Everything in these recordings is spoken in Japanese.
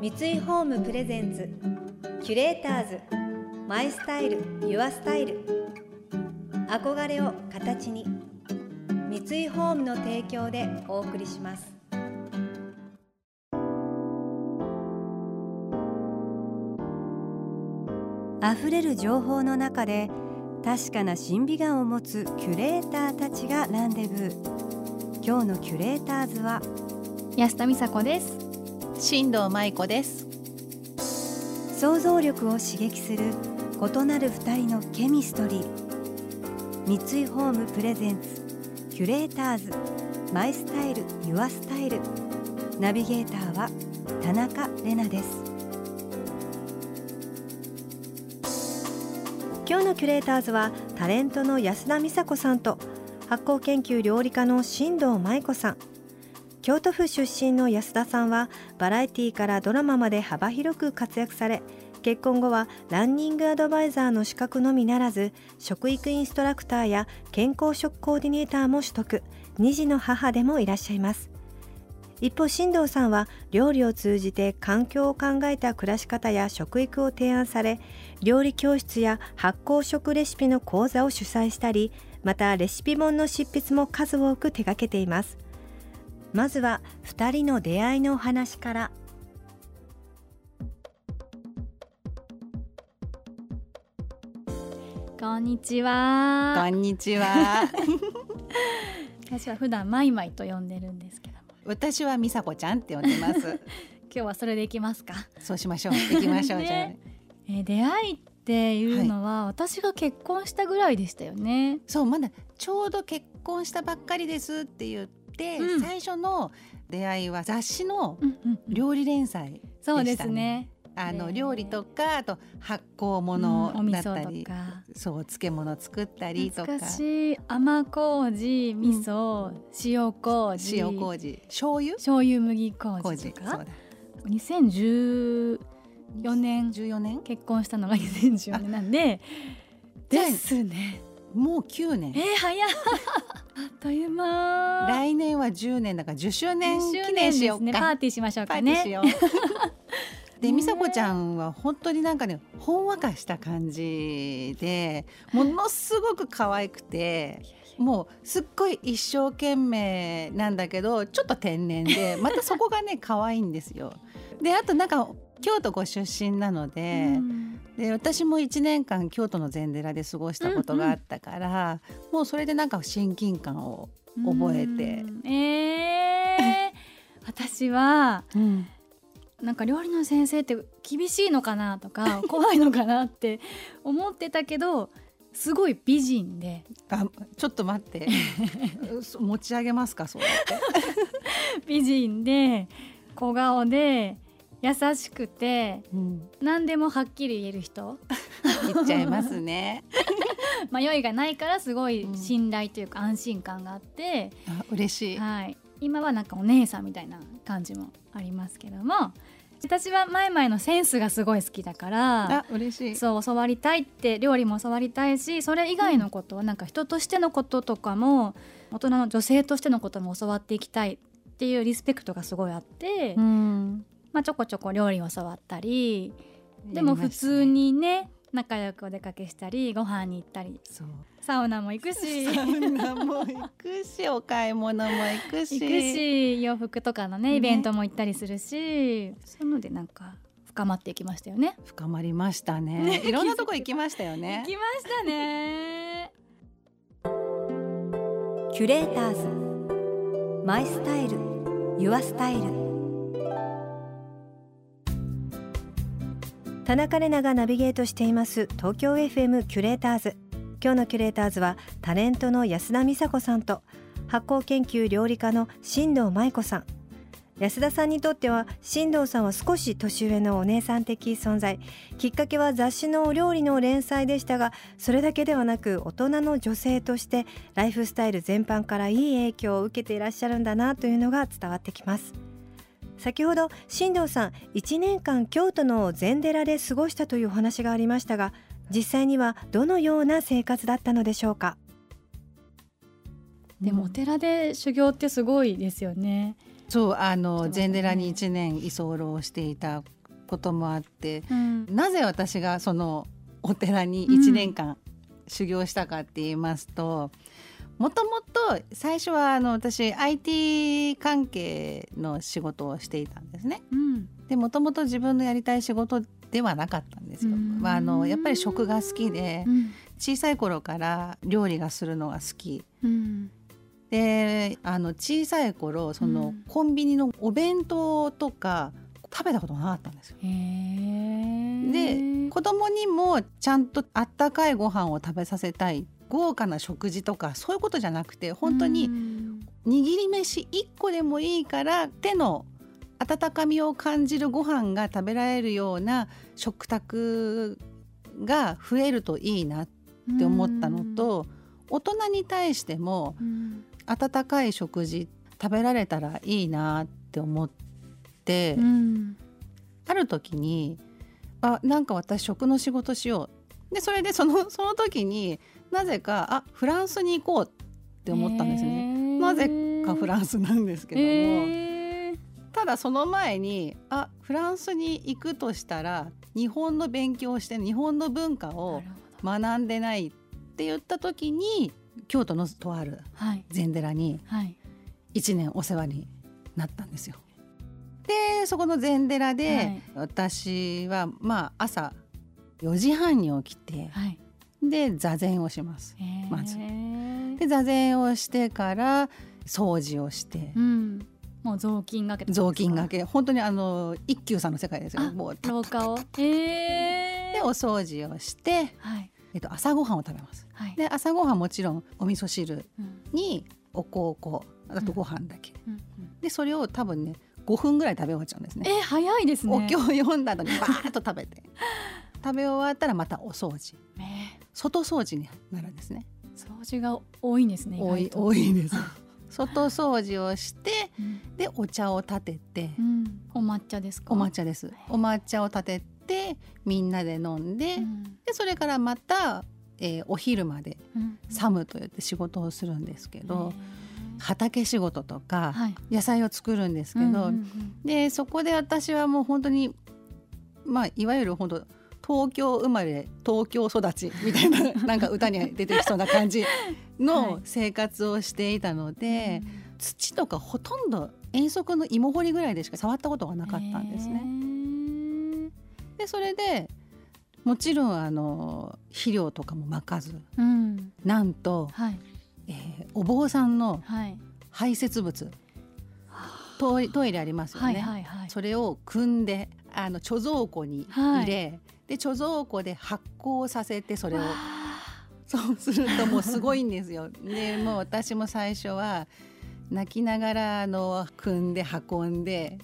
三井ホームプレゼンツキュレーターズマイスタイルユアスタイル。憧れを形に三井ホームの提供でお送りします。溢れる情報の中で確かな審美眼を持つキュレーターたちがランデブー。今日のキュレーターズは安田美沙子です。新藤舞子です。想像力を刺激する異なる二人のケミストリー。三井ホームプレゼンツキュレーターズ。マイスタイルユアスタイル。ナビゲーターは田中れなです。今日のキュレーターズはタレントの安田美沙子さんと発酵研究料理家の新藤舞子さん。京都府出身の安田さんはバラエティーからドラマまで幅広く活躍され結婚後はランニングアドバイザーの資格のみならず食育インストラクターや健康食コーディネーターも取得。2児の母でもいらっしゃいます一方新藤さんは料理を通じて環境を考えた暮らし方や食育を提案され料理教室や発酵食レシピの講座を主催したりまたレシピ本の執筆も数多く手掛けています。まずは2人の出会いのお話から。こんにちは。こんにちは。私は普段マイマイと呼んでるんですけども。私は美佐子ちゃんって呼んでます。今日はそれでいきますか？そうしましょう。行きましょう、ね じゃあ。えー出会いっていうのは、私が結婚したぐらいでしたよね。そうまだちょうど結婚したばっかりですって言って、うん。最初の出会いは雑誌のうんうんうん。料理連載でしたね、そうですね。あのね。料理とかあと発酵うん物だったり、噌とかそう漬物作ったりとか。甘麹味噌、塩麹。塩麹。醤油？醤油麦麹とか？だ。2014年。14年？結婚したのが2014年なんで。ですねもう9年。えー、早っあっという間。来年は10年だから10周年10記念しようか。ねパーティーしましょうかね。で美佐子ちゃんは本当になんかねほんわかした感じでものすごく可愛くてもうすっごい一生懸命なんだけどちょっと天然で またそこがね可愛いんですよ。であとなんか京都ご出身なので,、うんで私も1年間京都の禅寺で過ごしたことがあったから、もうそれでなんか親近感を覚えて。うんえー、私はうん。なんか料理の先生って厳しいのかなとか怖いのかなって思ってたけどすごい美人で。あちょっと待って。そ 持ち上げますかそうやって。美人で小顔で優しくてうん。何でもはっきり言える人。言っちゃいますね。迷いがないからすごいうん。信頼というか安心感があって、あ嬉しい。はい、今はなんかお姉さんみたいな感じもありますけども。私は前々のセンスがすごい好きだからあ嬉しい。そう教わりたいって料理も教わりたいしそれ以外のことはなんか人としてのこととかも大人の女性としてのことも教わっていきたいっていうリスペクトがすごいあって、んまあ、ちょこちょこ料理を教わったりでも普通にね仲良くお出かけしたりご飯に行ったりそう。サウナも行くし。サウナも行くしお買い物も行くし。行くし洋服とかのねね。イベントも行ったりするし、そういうのでなんか深まっていきましたよね。深まりましたね。ね。いろんなとこ行きましたよね。行きましたね。キュレーターズ。マイスタイル。ユアスタイル田中れながナビゲートしています。東京 FM キュレーターズ。今日のキュレーターズはタレントの安田美沙子さんと発酵研究料理家の新藤舞子さん。安田さんにとっては新藤さんは少し年上のお姉さん的存在。きっかけは雑誌のお料理の連載でしたがそれだけではなく大人の女性としてライフスタイル全般からいい影響を受けていらっしゃるんだなというのが伝わってきます。先ほど新藤さん1年間京都の禅寺で過ごしたというお話がありましたが実際にはどのような生活だったのでしょうか？でもお寺で修行ってすごいですよね。そうあの禅寺に1年居候をしていたこともあってうん。なぜ私がそのお寺に1年間修行したかって言いますともともと最初はあの私 IT 関係の仕事をしていたんですね。うん。でもともと自分のやりたい仕事ではなかったんですよ。うん。まあ、あのやっぱり食が好きでうん。小さい頃から料理がするのが好き。うん。であの小さい頃その、うん。コンビニのお弁当とか食べたことがなかったんですよ。で子供にもちゃんとあったかいご飯を食べさせたい豪華な食事とかそういうことじゃなくて本当うにん握り飯1個でもいいから手の温かみを感じるご飯が食べられるような食卓が増えるといいなって思ったのと大人に対してもうん温かい食事食べられたらいいなって思って、うん。ある時にあなんか私食の仕事しようでそれでその その時になぜかあフランスに行こうって思ったんですね。ねなぜかフランスなんですけども、ただその前にあフランスに行くとしたら日本の勉強をして日本の文化なを学んでないって言った時に京都のとあるはい。禅寺にはい。1年お世話になったんですよ。でそこの禅寺で、はい。私はまあ朝4時半に起きてはい。で座禅をします。まず。で座禅をしてから掃除をして。うん。もう雑巾がけ雑巾がけ。本当にあの一休さんの世界ですよ。あもう廊下を？へでお掃除をして、はい。えっと、朝ごはんを食べます。はい。で朝ごはんもちろんお味噌汁うんにお香粉あとご飯だけ、うん。うん。でそれを多分ね5分ぐらい食べ終わっちゃうんですね。え早いですね。お経を読んだ後にバーッと食べて 食べ終わったらまたお掃除。ね。外掃除になるんですね。掃除が多いんですね多い多いです。外掃除をしてうん。でお茶を立ててうん。お抹茶ですか？お抹茶です。お抹茶を立ててみんなで飲んで、うん。でそれからまた、えーお昼までうん。サムと言って仕事をするんですけど、へ畑仕事とーかはい。野菜を作るんですけど、うんうんうん。でそこで私はもう本当にまあいわゆる本当東京生まれ東京育ちみたいな なんか歌に出てきそうな感じはい。の生活をしていたので、土とかほとんど遠足の芋掘りぐらいでしか触ったことがなかったんですね。ねでそれでもちろんあの肥料とかもまかずうん。なんと、はい。えーお坊さんのはい。排泄物トイトイレありますよね、はいはいはい。それを汲んであの貯蔵庫に入れ、で貯蔵庫で発酵させてそれをわそうするともうすごいんですよ。でもう私も最初は泣きながらあの汲んで運んで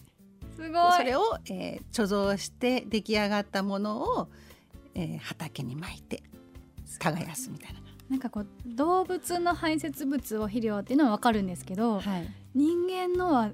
ーすごいそれを、えー貯蔵して出来上がったものを、えー畑にまいて耕すみたいな。なんかこう動物の排泄物を肥料っていうのはわかるんですけど、はい、人間のは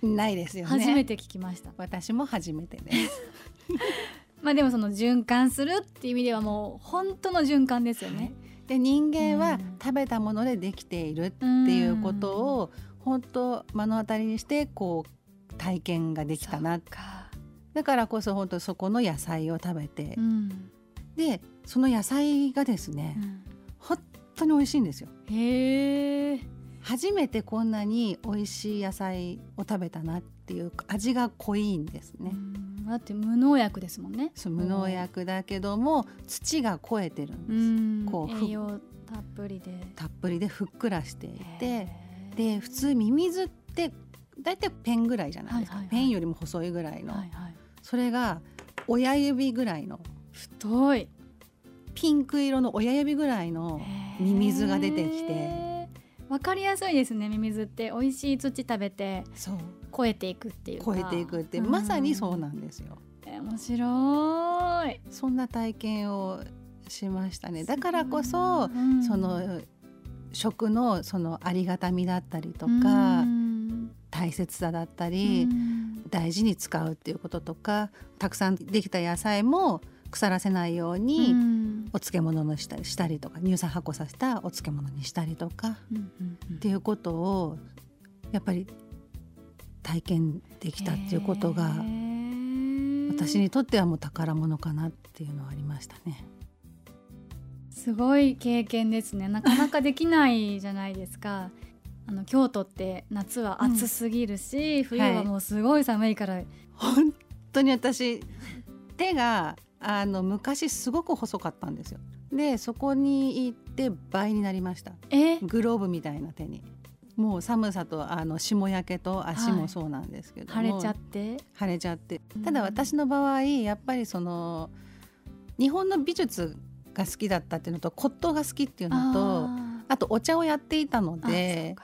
ないですよね。初めて聞きました。私も初めてです。まあでもその循環するっていう意味ではもう本当の循環ですよね。で人間はうん。食べたものでできているっていうことを本当目の当たりにしてこう体験ができたな。か、だからこそ本当そこの野菜を食べて、うん。でその野菜がですね、うん。本当に美味しいんですよ。へえ。初めてこんなに美味しい野菜を食べたなっていう味が濃いんですね、うん。だって無農薬ですもんね。そう無農薬だけども土が超えてるんうです、ん。こうふ栄養たっぷりで。たっぷりでふっくらしていてで普通ミミズってだいたいペンぐらいじゃないですか、ペンよりも細いぐらいの、はいはい。それが親指ぐらいの。太い。ピンク色の親指ぐらいのミミズが出てきてわかりやすいですねミミズって。美味しい土食べてそう。超えていくっていうか。超えていくってまさにそうなんですよ。え面白い。そんな体験をしましたね。だからこそ、うん。その食のそのありがたみだったりとうか、ん。大切さだったり、うん。大事に使うっていうこととかたくさんできた野菜も腐らせないように、うんお漬物にしたりしたりとか乳酸発酵させたお漬物にしたりとかうんうんうん。っていうことをやっぱり体験できたっていうことが私にとってはもう宝物かなっていうのはありましたね。すごい経験ですね。なかなかできないじゃないですか。あの京都って夏は暑すぎるし、うん、冬はもうすごい寒いから、はい、本当に私手があの昔すごく細かったんですよ。でそこに行って倍になりました。グローブみたいな手に。もう寒さとあの霜焼けと足もそうなんですけどはい、腫れちゃって？腫れちゃって。ただ私の場合やっぱりその日本の美術が好きだったっていうのと骨董が好きっていうのとあとお茶をやっていたので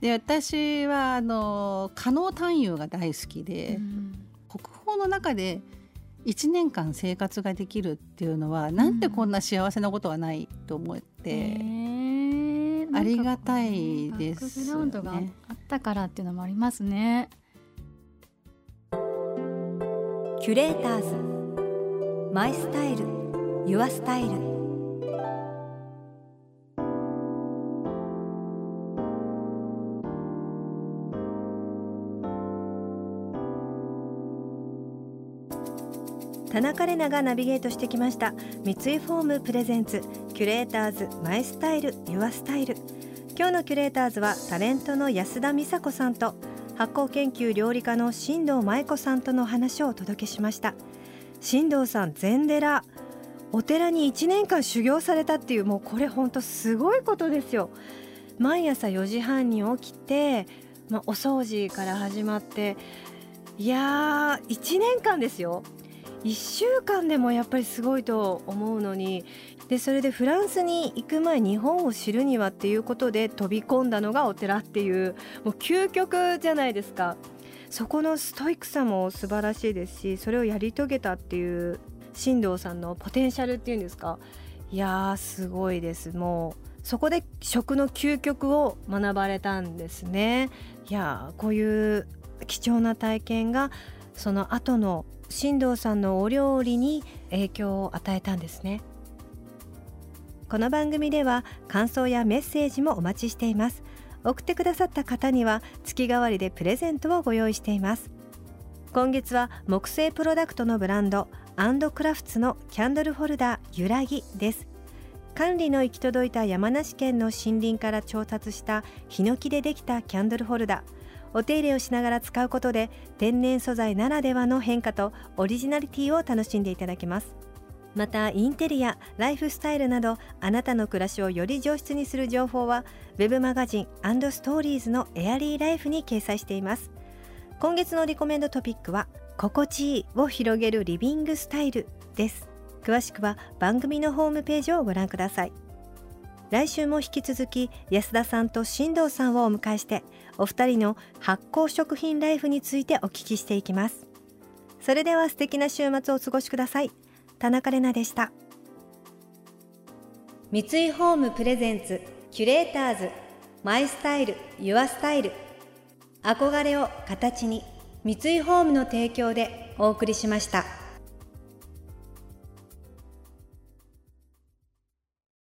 で私はあの加納探幽が大好きで、国宝の中で1年間生活ができるっていうのは、うん、なんてこんな幸せなことはないと思って、ありがたいです、ね、バックグラウンドがあったからっていうのもありますね。キュレーターズ。マイスタイル。ユアスタイル田中れながナビゲートしてきました。三井ホーム presents キュレーターズ my style your style。今日のキュレーターズはタレントの安田美沙子さんと発酵研究料理家の真藤舞衣子さんとの話をお届けしました。真藤さん禅寺お寺に1年間修行されたっていうもうこれほんとすごいことですよ。毎朝4時半に起きて、まあ、お掃除から始まっていやー1年間ですよ。1週間でもやっぱりすごいと思うのにでそれでフランスに行く前日本を知るにはっていうことで飛び込んだのがお寺っていうもう究極じゃないですか。そこのストイックさも素晴らしいですしそれをやり遂げたっていう進藤さんのポテンシャルっていうんですか。いやーすごいです。もうそこで食の究極を学ばれたんですね。いやこういう貴重な体験がその後の新藤さんのお料理に影響を与えたんですね。この番組では感想やメッセージもお待ちしています。送ってくださった方には月替わりでプレゼントをご用意しています。今月は木製プロダクトのブランドアンドクラフツのキャンドルホルダーゆらぎです。管理の行き届いた山梨県の森林から調達したヒノキでできたキャンドルホルダー。お手入れをしながら使うことで天然素材ならではの変化とオリジナリティを楽しんでいただけます。またインテリアライフスタイルなどあなたの暮らしをより上質にする情報は web マガジンストーリーズのエアリーライフに掲載しています。今月のリコメンドトピックは心地いいを広げるリビングスタイルです。詳しくは番組のホームページをご覧ください。来週も引き続き安田さんと新藤さんをお迎えしてお二人の発酵食品ライフについてお聞きしていきます。それでは素敵な週末をお過ごしください。田中れなでした。三井ホームプレゼンツキュレーターズマイスタイルユアスタイル。憧れを形に三井ホームの提供でお送りしました。